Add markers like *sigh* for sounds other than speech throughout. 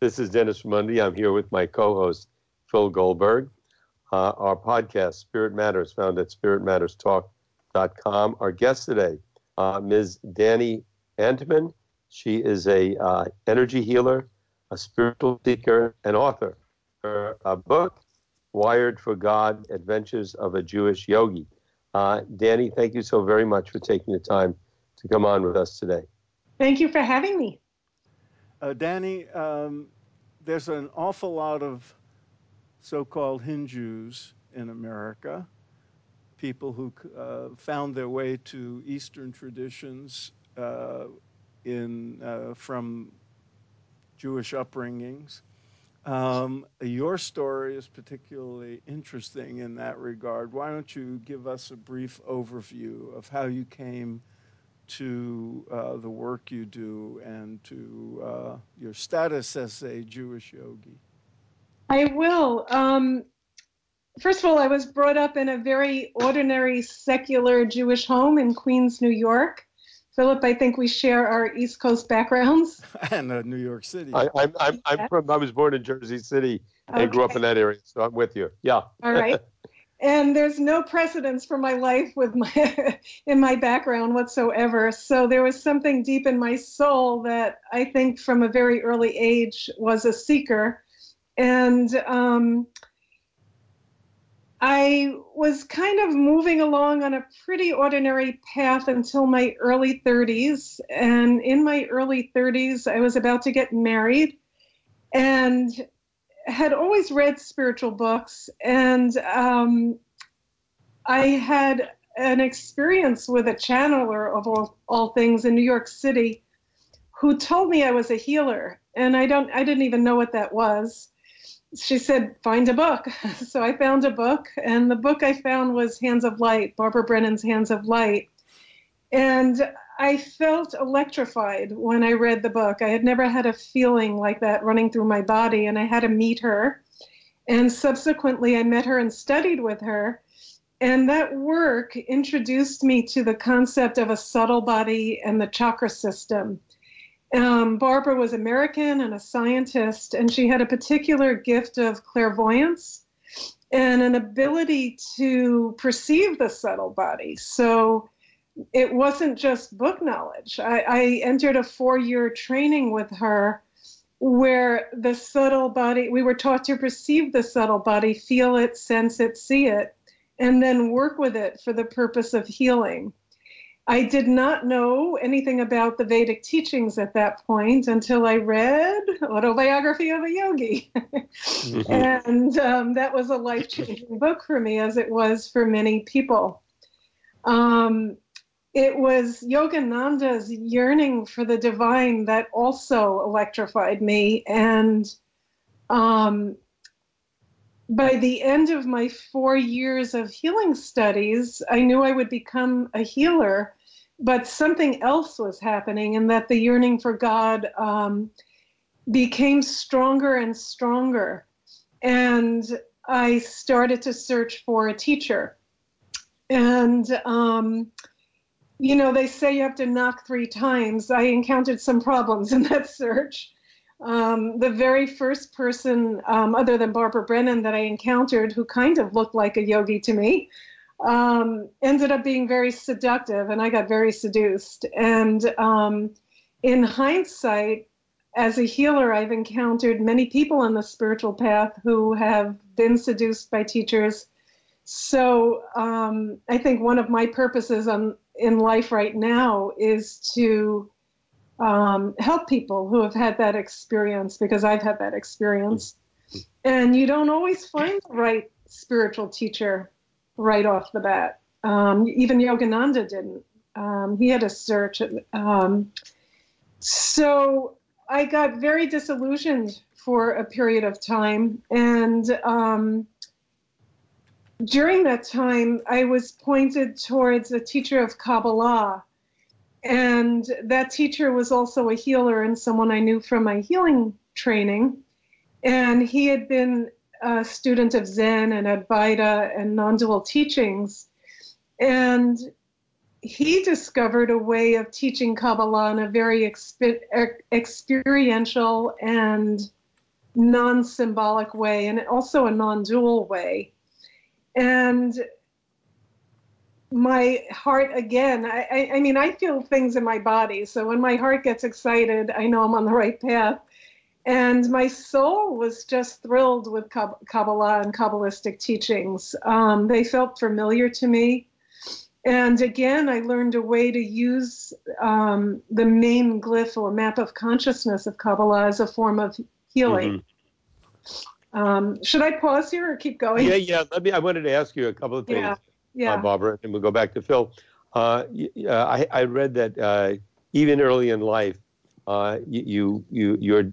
This is Dennis Mundy. I'm here with my co host, Phil Goldberg. Uh, our podcast, Spirit Matters, found at spiritmatterstalk.com. Our guest today, uh, Ms. Dani Antman. She is a uh, energy healer, a spiritual seeker, and author. Her uh, book, Wired for God Adventures of a Jewish Yogi. Uh, Dani, thank you so very much for taking the time to come on with us today. Thank you for having me. Uh, Dani, um, there's an awful lot of so called HinJews in America, people who uh, found their way to Eastern traditions uh, in, from Jewish upbringings. Um, your story is particularly interesting in that regard. Why don't you give us a brief overview of how you came to uh, the work you do and to uh, your status as a Jewish yogi? I will. Um, first of all, I was brought up in a very ordinary secular Jewish home in Queens, New York. Philip, I think we share our East Coast backgrounds. *laughs* and uh, New York City. I, I'm, I'm, I'm from, I was born in Jersey City and okay. grew up in that area, so I'm with you. Yeah. All right. *laughs* and there's no precedence for my life with my *laughs* in my background whatsoever. So there was something deep in my soul that i think from a very early age was a seeker. And um, i was kind of moving along on a pretty ordinary path until my early 30s and in my early 30s i was about to get married. And had always read spiritual books, and um, I had an experience with a channeler of all, all things in New York City who told me I was a healer, and I don't I didn't even know what that was. She said, "Find a book." *laughs* so I found a book, and the book I found was Hands of Light, Barbara Brennan's Hands of Light. And I felt electrified when I read the book. I had never had a feeling like that running through my body, and I had to meet her. And subsequently, I met her and studied with her. And that work introduced me to the concept of a subtle body and the chakra system. Um, Barbara was American and a scientist, and she had a particular gift of clairvoyance and an ability to perceive the subtle body. So it wasn't just book knowledge. I, I entered a four year training with her where the subtle body, we were taught to perceive the subtle body, feel it, sense it, see it, and then work with it for the purpose of healing. I did not know anything about the Vedic teachings at that point until I read Autobiography of a Yogi. mm-hmm. *laughs* And um, that was a life changing book for me, as it was for many people. Um, it was Yogananda's yearning for the divine that also electrified me. And um, by the end of my four years of healing studies, I knew I would become a healer, but something else was happening, and that the yearning for God um, became stronger and stronger. And I started to search for a teacher. And um, you know, they say you have to knock three times. I encountered some problems in that search. Um, the very first person, um, other than Barbara Brennan, that I encountered who kind of looked like a yogi to me, um, ended up being very seductive, and I got very seduced. And um, in hindsight, as a healer, I've encountered many people on the spiritual path who have been seduced by teachers. So um, I think one of my purposes on in life right now is to um, help people who have had that experience because I've had that experience. And you don't always find the right spiritual teacher right off the bat. Um, even Yogananda didn't. Um, he had a search. Um, so I got very disillusioned for a period of time. And um, during that time, I was pointed towards a teacher of Kabbalah. And that teacher was also a healer and someone I knew from my healing training. And he had been a student of Zen and Advaita and non dual teachings. And he discovered a way of teaching Kabbalah in a very exp- experiential and non symbolic way and also a non dual way. And my heart again I, I, I, mean i feel things in my body. So when my heart gets excited i know i'm on the right path. And my soul was just thrilled with kabbalah and kabbalistic teachings. Um, they felt familiar to me. And again i learned a way to use um, the main glyph or map of consciousness of kabbalah as a form of healing. Mm-hmm. Um, should I pause here or keep going? Yeah, yeah. Let me. I wanted to ask you a couple of things. Yeah yeah. uh, Barbara, and we'll go back to Phil. Uh, I, I, read that uh, even early in life, uh, you, you, your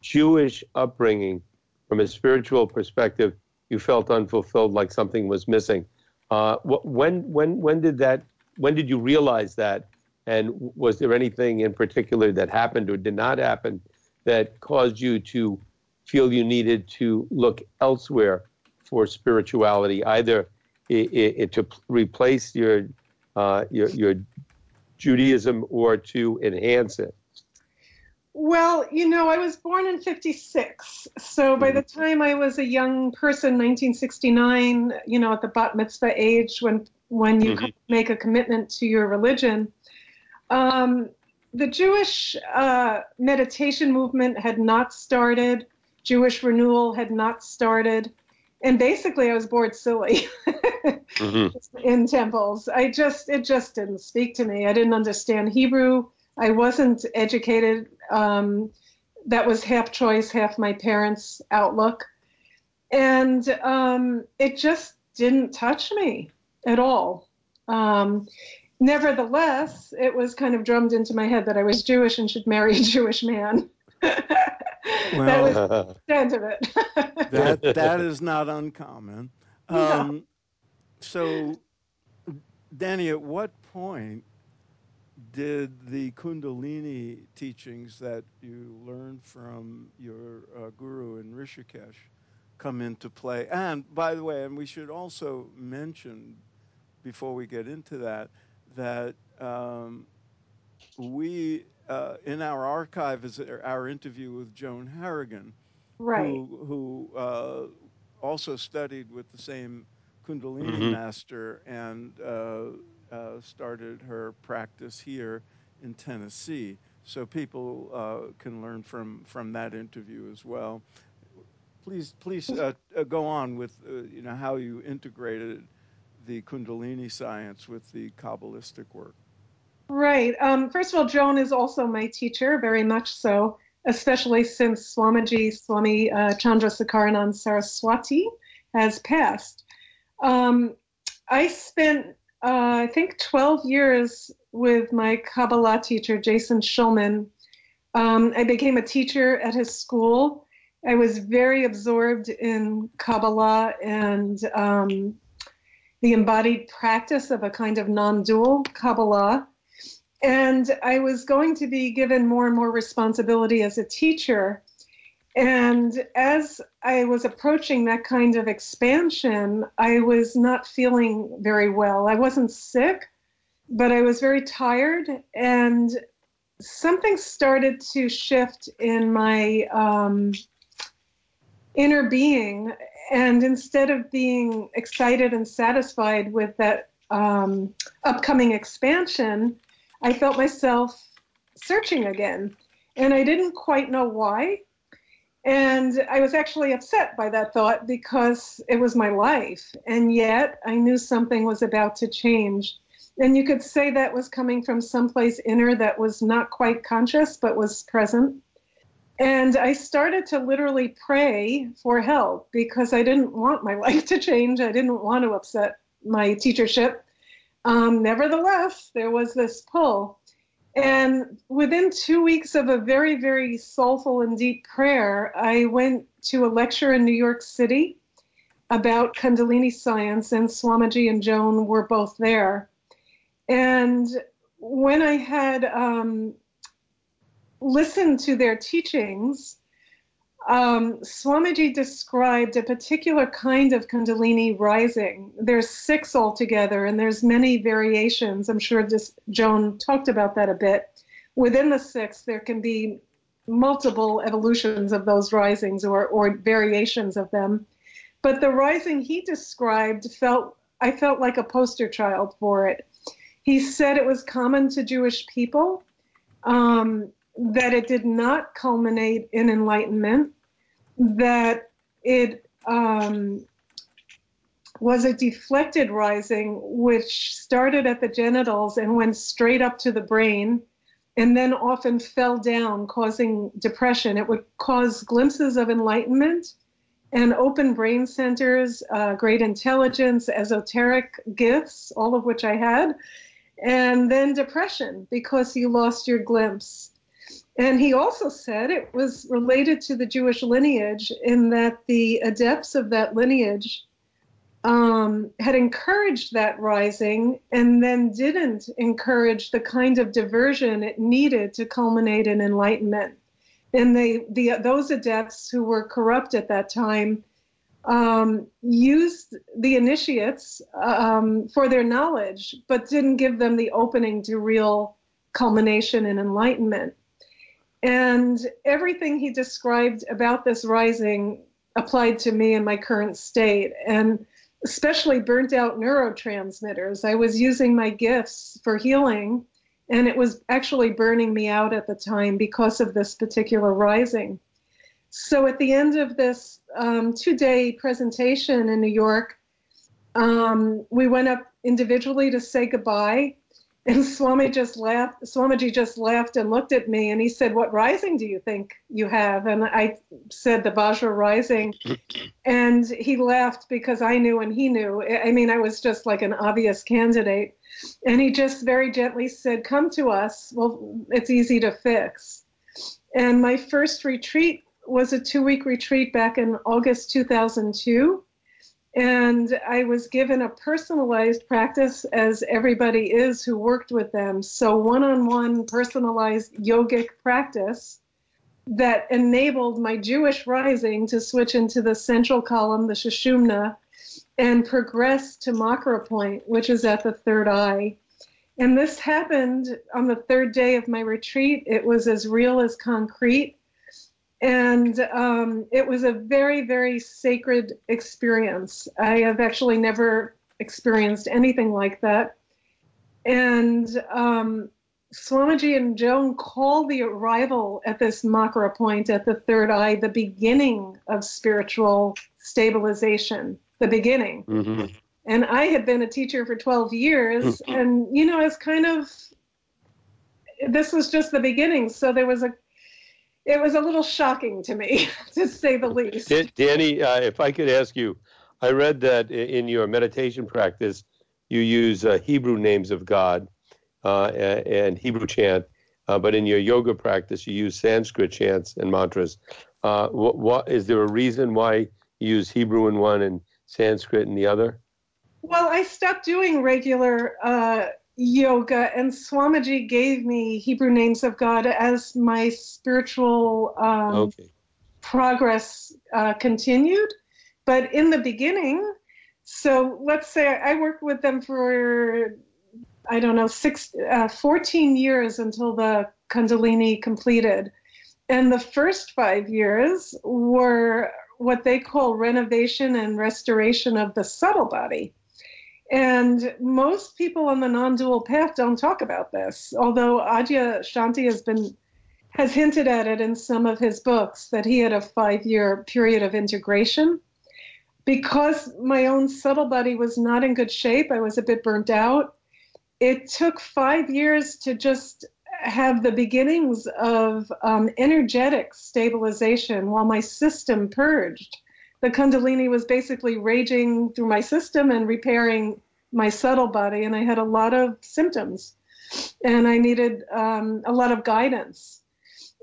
Jewish upbringing, from a spiritual perspective, you felt unfulfilled, like something was missing. Uh, when, when, when did that? When did you realize that? And was there anything in particular that happened or did not happen that caused you to feel you needed to look elsewhere for spirituality, either it, it, to replace your, uh, your, your Judaism or to enhance it? Well, you know, I was born in 56. So by the mm-hmm. time I was a young person, 1969, you know, at the bat mitzvah age, when, when you mm-hmm. make a commitment to your religion, um, the Jewish uh, meditation movement had not started, Jewish renewal had not started and basically I was bored silly *laughs* mm-hmm. in temples. I just it just didn't speak to me. I didn't understand Hebrew. I wasn't educated. Um, that was half choice, half my parents' outlook, and um, it just didn't touch me at all. Um, nevertheless, it was kind of drummed into my head that I was Jewish and should marry a *laughs* Jewish man. *laughs* well, that was the extent of it. that that is not uncommon. Um, So, Dani, at what point did the Kundalini teachings that you learned from your uh, guru in Rishikesh come into play? And by the way, and we should also mention before we get into that that um, we in our archive is our interview with Joan Harrigan, right. who, who uh, also studied with the same Kundalini mm-hmm. master and uh, uh started her practice here in Tennessee. So people uh, can learn from, from that interview as well. Please, please uh, go on with you know how you integrated the Kundalini science with the Kabbalistic work. Right. Um, first of all, Joan is also my teacher, very much so, especially since Swamiji Swami uh, Chandrasekharanand Saraswati has passed. Um, I spent, uh, I think, 12 years with my Kabbalah teacher, Jason Shulman. Um, I became a teacher at his school. I was very absorbed in Kabbalah and um, the embodied practice of a kind of non dual Kabbalah. And I was going to be given more and more responsibility as a teacher. And as I was approaching that kind of expansion, I was not feeling very well. I wasn't sick, but I was very tired. And something started to shift in my um, inner being. And instead of being excited and satisfied with that um, upcoming expansion, I felt myself searching again. And I didn't quite know why. And I was actually upset by that thought because it was my life. And yet I knew something was about to change. And you could say that was coming from someplace inner that was not quite conscious, but was present. And I started to literally pray for help because I didn't want my *laughs* life to change. I didn't want to upset my teachership. Um, nevertheless, there was this pull. And within two weeks of a very, very soulful and deep prayer, I went to a lecture in New York City about Kundalini science, and Swamiji and Joan were both there. And when I had um, listened to their teachings, um, Swamiji described a particular kind of Kundalini rising. There's six altogether, and there's many variations. I'm sure just Joan talked about that a bit. Within the six, there can be multiple evolutions of those risings or, or variations of them. But the rising he described felt I felt like a poster child for it. He said it was common to Jewish people, um, that it did not culminate in enlightenment, that it um, was a deflected rising, which started at the genitals and went straight up to the brain, and then often fell down, causing depression. It would cause glimpses of enlightenment and open brain centers, uh, great intelligence, esoteric gifts, all of which I had, and then depression because you lost your glimpse. And he also said it was related to the Jewish lineage in that the adepts of that lineage um, had encouraged that rising and then didn't encourage the kind of diversion it needed to culminate in enlightenment. And they, the, those adepts who were corrupt at that time um, used the initiates um, for their knowledge, but didn't give them the opening to real culmination and enlightenment. And everything he described about this rising applied to me in my current state. And especially burnt out neurotransmitters. I was using my gifts for healing, and it was actually burning me out at the time because of this particular rising. So at the end of this um, two day presentation in New York, um, we went up individually to say goodbye. And Swami just laughed. Swamiji just laughed and looked at me, and he said, "What rising do you think you have?" And I said, "The Vajra rising." *clears throat* and he laughed because I knew and he knew. I mean, I was just like an obvious candidate. And he just very gently said, "Come to us. Well, it's easy to fix." And my first retreat was a two-week retreat back in August 2002 and I was given a personalized practice, as everybody is who worked with them. So, one on one personalized yogic practice that enabled my Jewish rising to switch into the central column, the Sushumna, and progress to Makara point, which is at the third eye. And this happened on the third day of my retreat. It was as real as concrete and um, it was a very, very sacred experience. I have actually never experienced anything like that. And um, Swamiji and Joan call the arrival at this Makara point at the third eye the beginning of spiritual stabilization, the beginning. Mm-hmm. And I had been a teacher for 12 years, and you know, it's kind of this was just the beginning. So there was a it was a little shocking to me, *laughs* to say the least. Dani, uh, if I could ask you, I read that in your meditation practice, you use uh, Hebrew names of God uh, and Hebrew chant, uh, but in your yoga practice, you use Sanskrit chants and mantras. Uh, what, what is there a reason why you use Hebrew in one and Sanskrit in the other? Well, I stopped doing regular uh, yoga, and Swamiji gave me Hebrew names of God as my spiritual um, okay. progress uh, continued. But in the beginning, so let's say I worked with them for, I don't know, six, uh, 14 years until the Kundalini completed. And the first five years were what they call renovation and restoration of the subtle body. And most people on the non-dual path don't talk about this, although Adyashanti has been has hinted at it in some of his books that he had a five-year period of integration. Because my own subtle body was not in good shape, I was a bit burnt out. It took five years to just have the beginnings of um, energetic stabilization while my system purged the Kundalini was basically raging through my system and repairing my subtle body, and I had a lot of symptoms, and I needed um, a lot of guidance.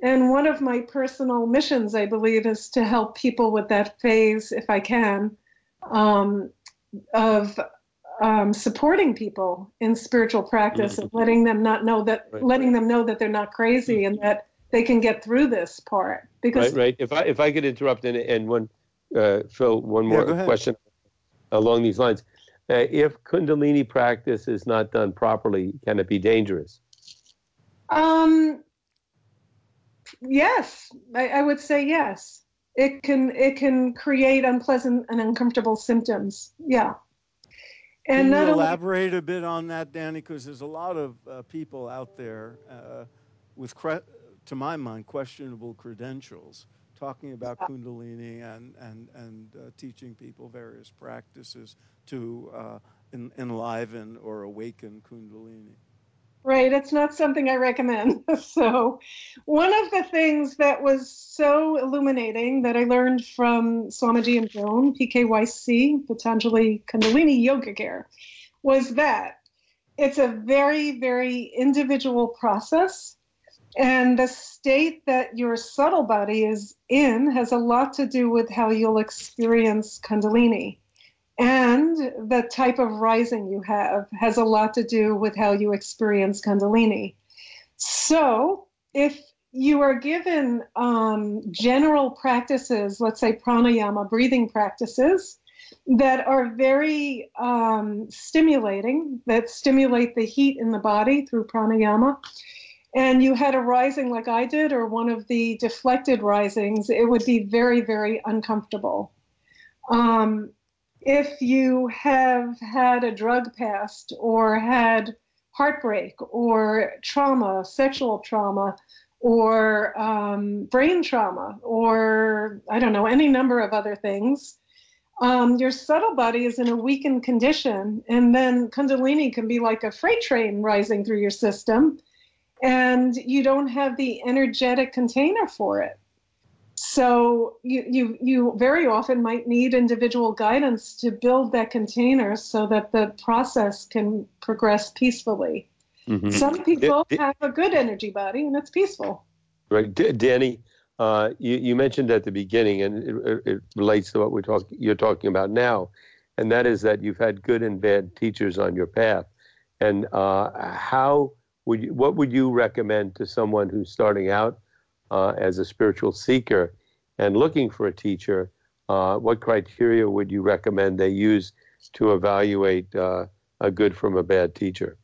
And one of my personal missions, I believe, is to help people with that phase, if I can, um, of um, supporting people in spiritual practice mm-hmm. and letting them not know that, right. letting them know that they're not crazy mm-hmm. and that they can get through this part. Because right, right. If I if I could interrupt and and one Phil, one more yeah, question along these lines. Uh, if Kundalini practice is not done properly, can it be dangerous? Um, yes, I, I would say yes. It can it can create unpleasant and uncomfortable symptoms. Yeah. And Can you elaborate only, a bit on that, Dani? Because there's a lot of uh, people out there uh, with, cre- to my mind, questionable credentials talking about Kundalini and, and, and uh, teaching people various practices to uh, en- enliven or awaken Kundalini. Right, it's not something I recommend. *laughs* so, one of the things that was so illuminating that I learned from Swamiji and Joan, PKYC, Patanjali Kundalini Yoga Care, was that it's a very, very individual process. And the state that your subtle body is in has a lot to do with how you'll experience Kundalini. And the type of rising you have has a lot to do with how you experience Kundalini. So, if you are given um, general practices, let's say pranayama, breathing practices, that are very um, stimulating, that stimulate the heat in the body through pranayama, and you had a rising like I did, or one of the deflected risings, it would be very, very uncomfortable. Um, if you have had a drug past or had heartbreak or trauma, sexual trauma, or um, brain trauma, or I don't know, any number of other things, um, your subtle body is in a weakened condition. And then Kundalini can be like a freight train rising through your system, and you don't have the energetic container for it. So you, you you very often might need individual guidance to build that container so that the process can progress peacefully. Mm-hmm. Some people D- have a good energy body and it's peaceful. Right, D- Dani. Uh, you, you, mentioned at the beginning, and it, it relates to what we're talking you're talking about now, and that is that you've had good and bad teachers on your path. And uh, how would you, what would you recommend to someone who's starting out uh, as a spiritual seeker and looking for a teacher, uh, what criteria would you recommend they use to evaluate uh, a good from a bad teacher?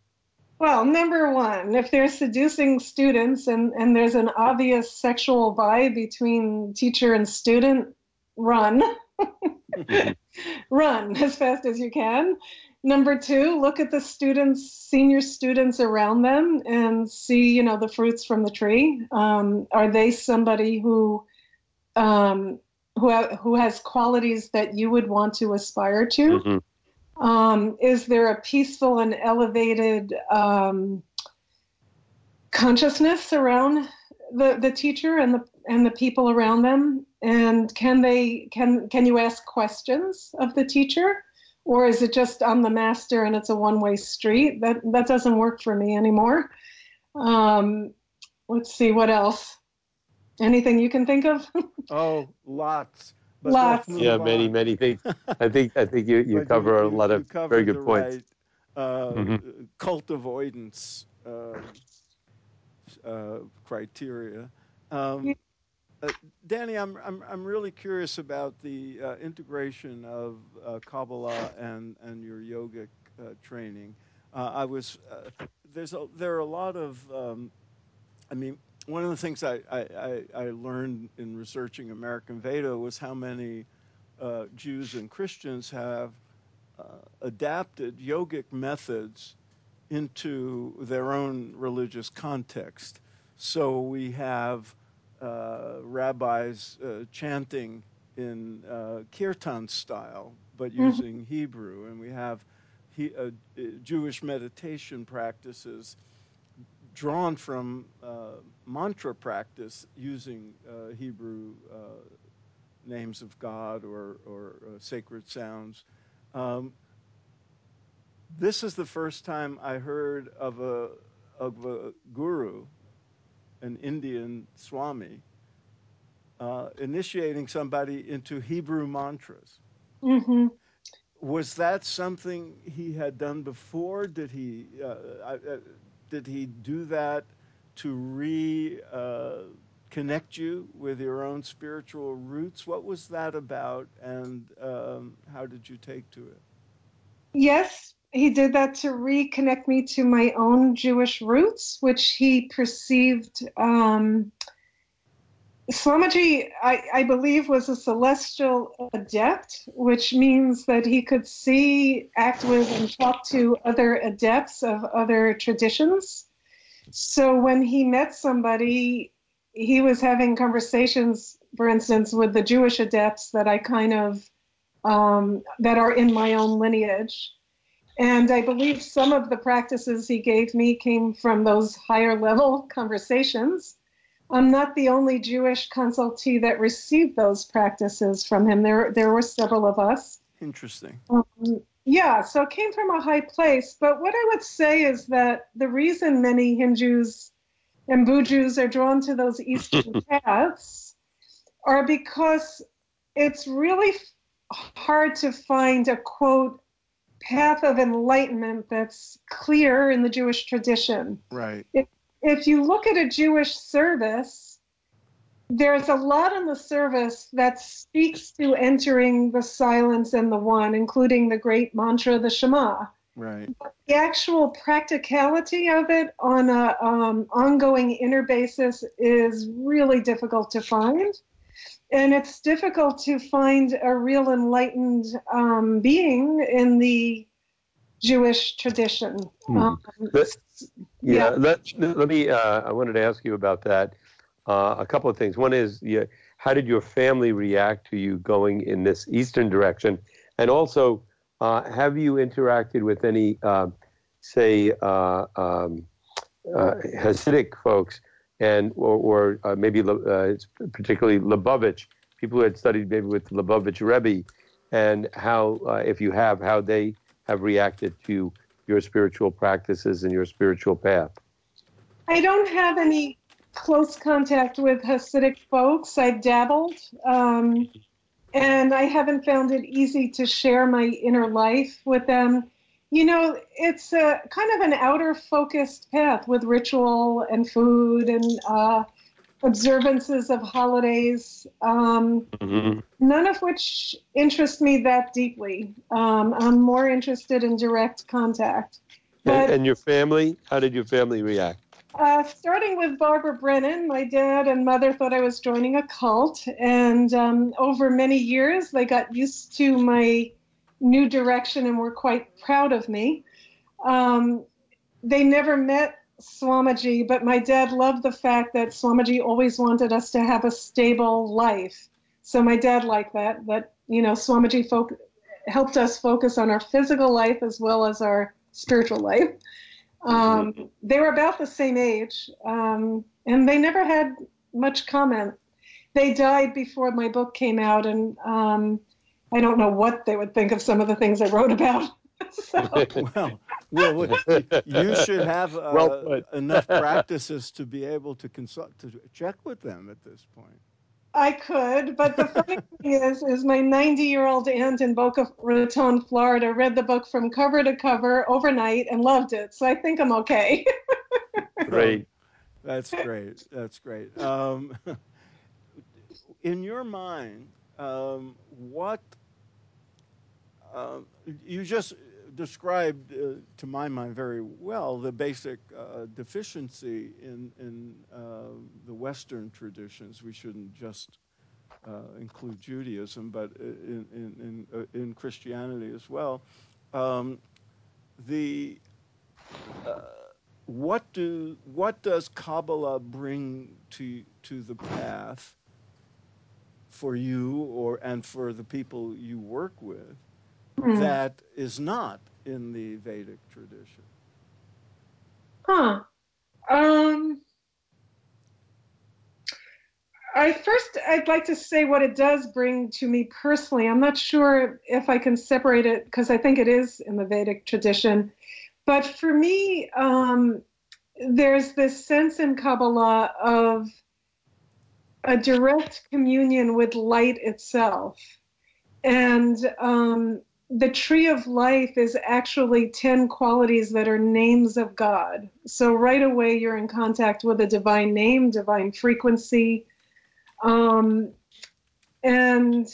Well, number one, if they're seducing students and, and there's an obvious sexual vibe between teacher and student, run. *laughs* run as fast as you can. Number two, look at the students, senior students around them, and see, you know, the fruits from the tree. Um, are they somebody who, um, who ha- who has qualities that you would want to aspire to? Mm-hmm. Um, is there a peaceful and elevated um, consciousness around the, the teacher and the and the people around them? And can they can can you ask questions of the teacher? Or is it just I'm the master and it's a one way street? That that doesn't work for me anymore. Um, let's see what else. Anything you can think of? *laughs* oh, lots. But lots. Yeah, on. many many things. I think I think you, you cover you, you, a lot of very good points. Right, uh, mm-hmm. Cult avoidance uh, uh, criteria. Um, Dani, I'm, I'm, I'm really curious about the uh, integration of uh, Kabbalah and, and your yogic uh, training. Uh, I was, uh, there's a, there are a lot of, um, I mean, one of the things I, I, I learned in researching American Veda was how many Jews and Christians have adapted yogic methods into their own religious context. So we have uh, rabbis uh, chanting in uh, kirtan style, but mm-hmm. using. Hebrew, and we have he, uh, Jewish meditation practices drawn from uh, mantra practice using uh, Hebrew names of God or, or sacred sounds. Um, this is the first time I heard of a, of a guru an Indian Swami, uh, initiating somebody into Hebrew mantras. Mm-hmm. Was that something he had done before? Did he uh, uh, did he do that to re uh, connect you with your own spiritual roots? What was that about, and um, how did you take to it? Yes, he did that to reconnect me to my own Jewish roots, which he perceived um, I, I, believe, was a celestial adept, which means that he could see, act with, and talk to other adepts of other traditions. So when he met somebody, he was having conversations, for instance, with the Jewish adepts that I kind of, um, that are in my own lineage. And I believe some of the practices he gave me came from those higher level conversations. I'm not the only Jewish consultee that received those practices from him. There, there were several of us. Interesting. Um, yeah, so it came from a high place. But what I would say is that the reason many HinJews and BuJews are drawn to those Eastern *laughs* paths are because it's really hard to find a quote path of enlightenment that's clear in the Jewish tradition. Right. If, if you look at a Jewish service, there's a lot in the service that speaks to entering the silence and the one, including the great mantra, the Shema. Right. But the actual practicality of it on a um, ongoing inner basis is really difficult to find, and it's difficult to find a real enlightened um, being in the Jewish tradition. Hmm. Um, yeah, yeah. Let, let me. Uh, I wanted to ask you about that. Uh, a couple of things. One is, yeah, how did your family react to you going in this eastern direction? And also, uh, have you interacted with any, uh, say, uh, um, uh, Hasidic folks, and or, or uh, maybe particularly Lubavitch, people who had studied maybe with Lubavitch Rebbe, and how, if you have, how they have reacted to your spiritual practices and your spiritual path? I don't have any close contact with Hasidic folks. I've dabbled, um, and I haven't found it easy to share my inner life with them. You know, it's a kind of an outer focused path with ritual and food and uh, observances of holidays, um, mm-hmm. none of which interest me that deeply. Um, I'm more interested in direct contact. But, and, and your family? How did your family react? Uh, starting with Barbara Brennan, my dad and mother thought I was joining a cult, and um, over many years they got used to my new direction and were quite proud of me. Um, they never met Swamiji, but my dad loved the fact that Swamiji always wanted us to have a stable life. So my dad liked that, that, you know, Swamiji fo- helped us focus on our physical life as well as our spiritual life. Um. They were about the same age, um, and they never had much comment. They died before my book came out, and um, I don't know what they would think of some of the things I wrote about. *laughs* so. *laughs* well, well, you should have uh, well enough practices to be able to consult to check with them at this point. I could, but the funny *laughs* thing is, is my 90-year-old aunt in Boca Raton, Florida, read the book from cover to cover overnight and loved it. So I think I'm okay. great. That's great. That's great. Um, in your mind, um, what you just described, uh, to my mind, very well the basic uh, deficiency in, uh, the Western traditions. We shouldn't just include Judaism, but in, in, Christianity as well. Um, the what do what does Kabbalah bring to to the path for you or and for the people you work with. That is not in the Vedic tradition? Huh. Um, I first I'd like to say what it does bring to me personally. I'm not sure if I can separate it because I think it is in the Vedic tradition. But for me, um, there's this sense in Kabbalah of a direct communion with light itself. And um, the tree of life is actually 10 qualities that are names of God. So right away, you're in contact with a divine name, divine frequency. Um, and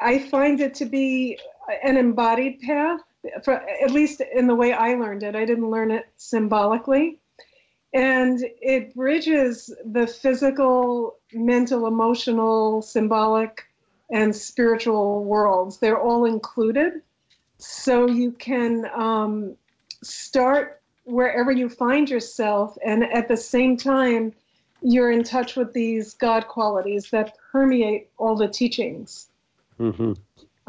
I find it to be an embodied path, for, at least in the way I learned it. I didn't learn it symbolically. and it bridges the physical, mental, emotional, symbolic, and spiritual worlds. They're all included. So you can um, start wherever you find yourself, and at the same time, you're in touch with these God qualities that permeate all the teachings. Mm-hmm.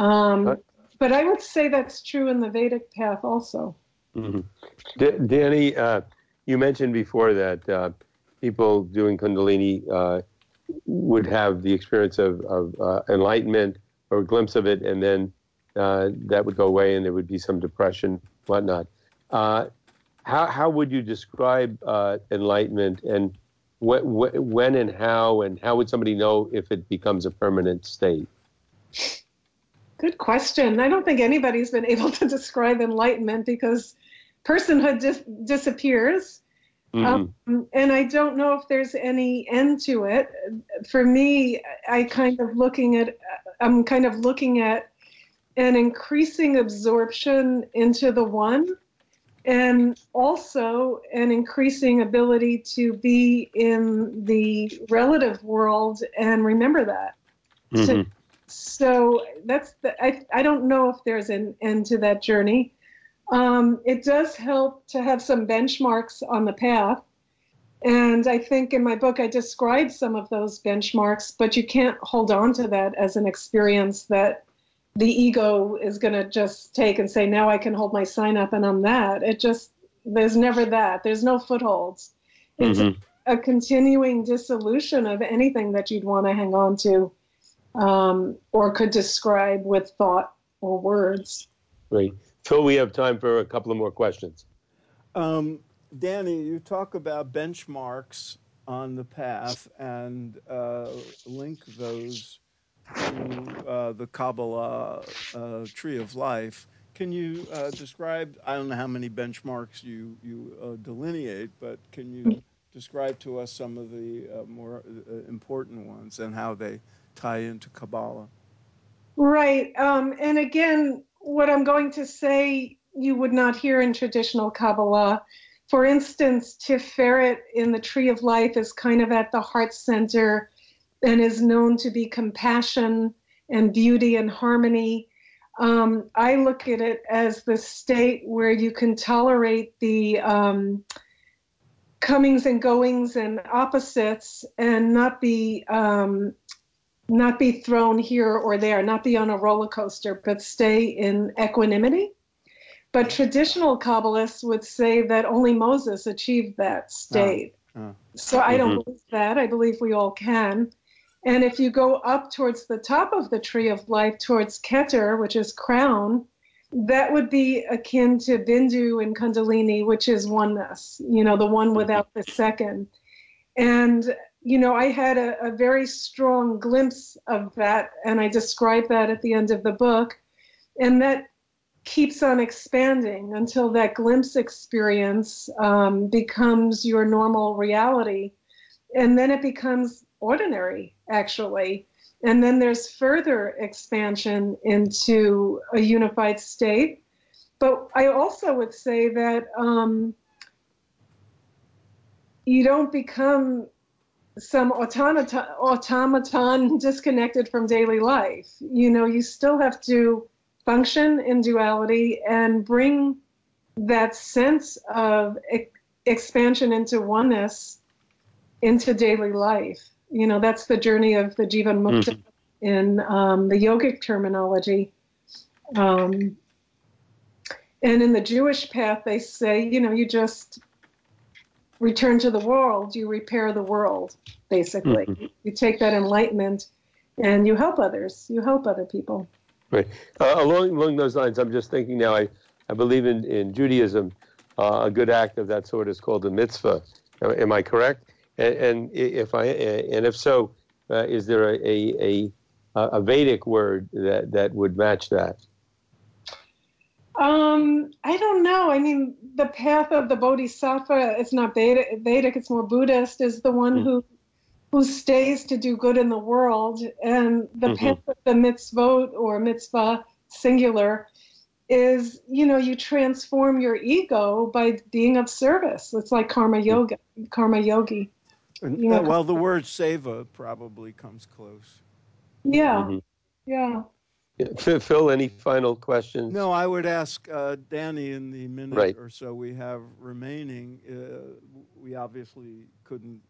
Um, but I would say that's true in the Vedic path also. Mm-hmm. D- Dani, uh, you mentioned before that uh, people doing Kundalini uh, would have the experience of, of uh, enlightenment or a glimpse of it, and then uh, that would go away, and there would be some depression, whatnot. Uh, how how would you describe uh, enlightenment, and wh- wh- when and how, and how would somebody know if it becomes a permanent state? Good question. I don't think anybody's been able to describe enlightenment because personhood dis- disappears. Mm-hmm. Um, and I don't know if there's any end to it. For me, I kind of looking at, I'm kind of looking at an increasing absorption into the one and also an increasing ability to be in the relative world and remember that. Mm-hmm. So, so, that's the, I, I don't know if there's an end to that journey. Um, it does help to have some benchmarks on the path. And I think in my book, I describe some of those benchmarks, but you can't hold on to that as an experience that the ego is going to just take and say, now I can hold my sign up and I'm that. It just, there's never that. There's no footholds. It's mm-hmm. a, continuing dissolution of anything that you'd want to hang on to um, or could describe with thought or words. Great. Phil, we have time for a couple of more questions. Um, Dani, you talk about benchmarks on the path and uh, link those to uh, the Kabbalah uh, tree of life. Can you uh, describe? I don't know how many benchmarks you you uh, delineate, but can you describe to us some of the uh, more uh, important ones and how they tie into Kabbalah? Right, um, and again, what I'm going to say you would not hear in traditional Kabbalah. For instance, Tiferet in the Tree of Life is kind of at the heart center and is known to be compassion and beauty and harmony. Um, I look at it as the state where you can tolerate the um, comings and goings and opposites and not be um, not be thrown here or there, not be on a roller coaster, but stay in equanimity. But traditional Kabbalists would say that only Moses achieved that state. Uh, uh, so I don't mm-hmm. believe that. I believe we all can. And if you go up towards the top of the tree of life, towards Keter, which is crown, that would be akin to Bindu and Kundalini, which is oneness, you know, the one mm-hmm. without the second. And you know, I had a, a, very strong glimpse of that, and I describe that at the end of the book. And that keeps on expanding until that glimpse experience um, becomes your normal reality. And then it becomes ordinary, actually. And then there's further expansion into a unified state. But I also would say that um, you don't become some automaton, automaton disconnected from daily life. You know, you still have to function in duality and bring that sense of e- expansion into oneness into daily life. You know, that's the journey of the Jivan Mukta mm. in um, the yogic terminology. Um, and in the Jewish path, they say, you know, you just return to the world, you repair the world, basically. Mm-hmm. You take that enlightenment and you help others, you help other people. Right. Uh, along, along those lines, I'm just thinking now, I, I believe in, in Judaism, uh, a good act of that sort is called a mitzvah. Am I correct? And, and if I and if so, uh, is there a, a, a, a Vedic word that, that would match that? Um, I don't know. I mean, the path of the Bodhisattva, it's not Vedic, it's more Buddhist, is the one mm. who who stays to do good in the world. And the mm-hmm. path of the mitzvot or mitzvah singular is you know you transform your ego by being of service. It's like karma yoga, karma yogi. And, uh, well, the word seva probably comes close. Yeah, mm-hmm. yeah. Phil, any final questions? No, I would ask uh, Dani in the minute right. or so we have remaining. Uh, we obviously couldn't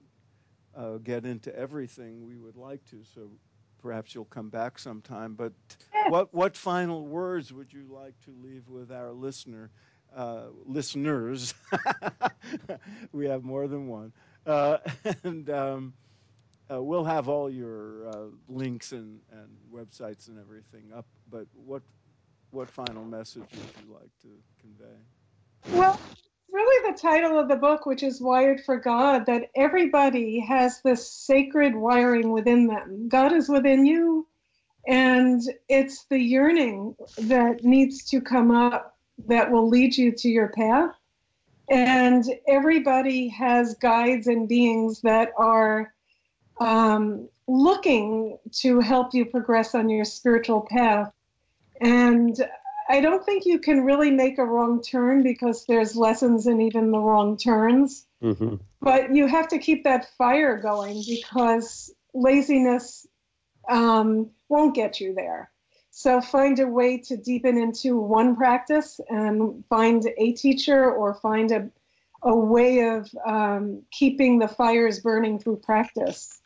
uh, get into everything we would like to, so perhaps you'll come back sometime. But what what final words would you like to leave with our listener uh, listeners? *laughs* we have more than one, uh, *laughs* and. Um, uh, we'll have all your uh, links and, and websites and everything up. But what what final message would you like to convey? Well, really the title of the book, which is Wired for God, that everybody has this sacred wiring within them. God is within you, and it's the yearning that needs to come up that will lead you to your path. And everybody has guides and beings that are um, looking to help you progress on your spiritual path. And I don't think you can really make a wrong turn because there's lessons in even the wrong turns. Mm-hmm. But you have to keep that fire going because laziness um, won't get you there. So find a way to deepen into one practice and find a teacher or find a, a way of um, keeping the fires burning through practice.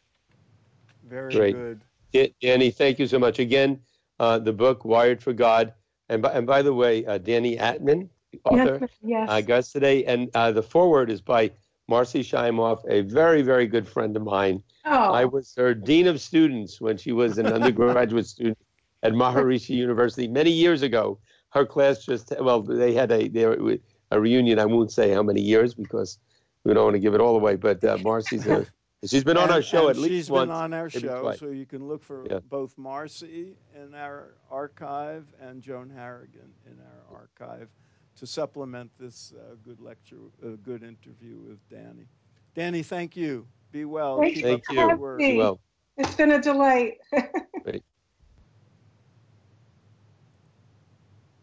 Very Great. good. Dani, thank you so much. Again, uh, the book, Wired for God. And by, and by the way, uh, Dani Antman, author, yes, yes. Uh, guest today. And uh, the foreword is by Marcy Shimoff, a very, very good friend of mine. Oh. I was her dean of students when she was an undergraduate student at Maharishi University many years ago. Her class just, well, they had a, they were, a reunion. I won't say how many years because we don't want to give it all away. But uh, Marcy's a She's been on our show at least once. She's been on our show, so you can look for yeah. both Marcy in our archive and Joan Harrigan in our archive to supplement this uh, good lecture, uh, good interview with Dani. Dani, thank you. Be well. Thank, Keep thank you. Be well. It's been a delight. *laughs*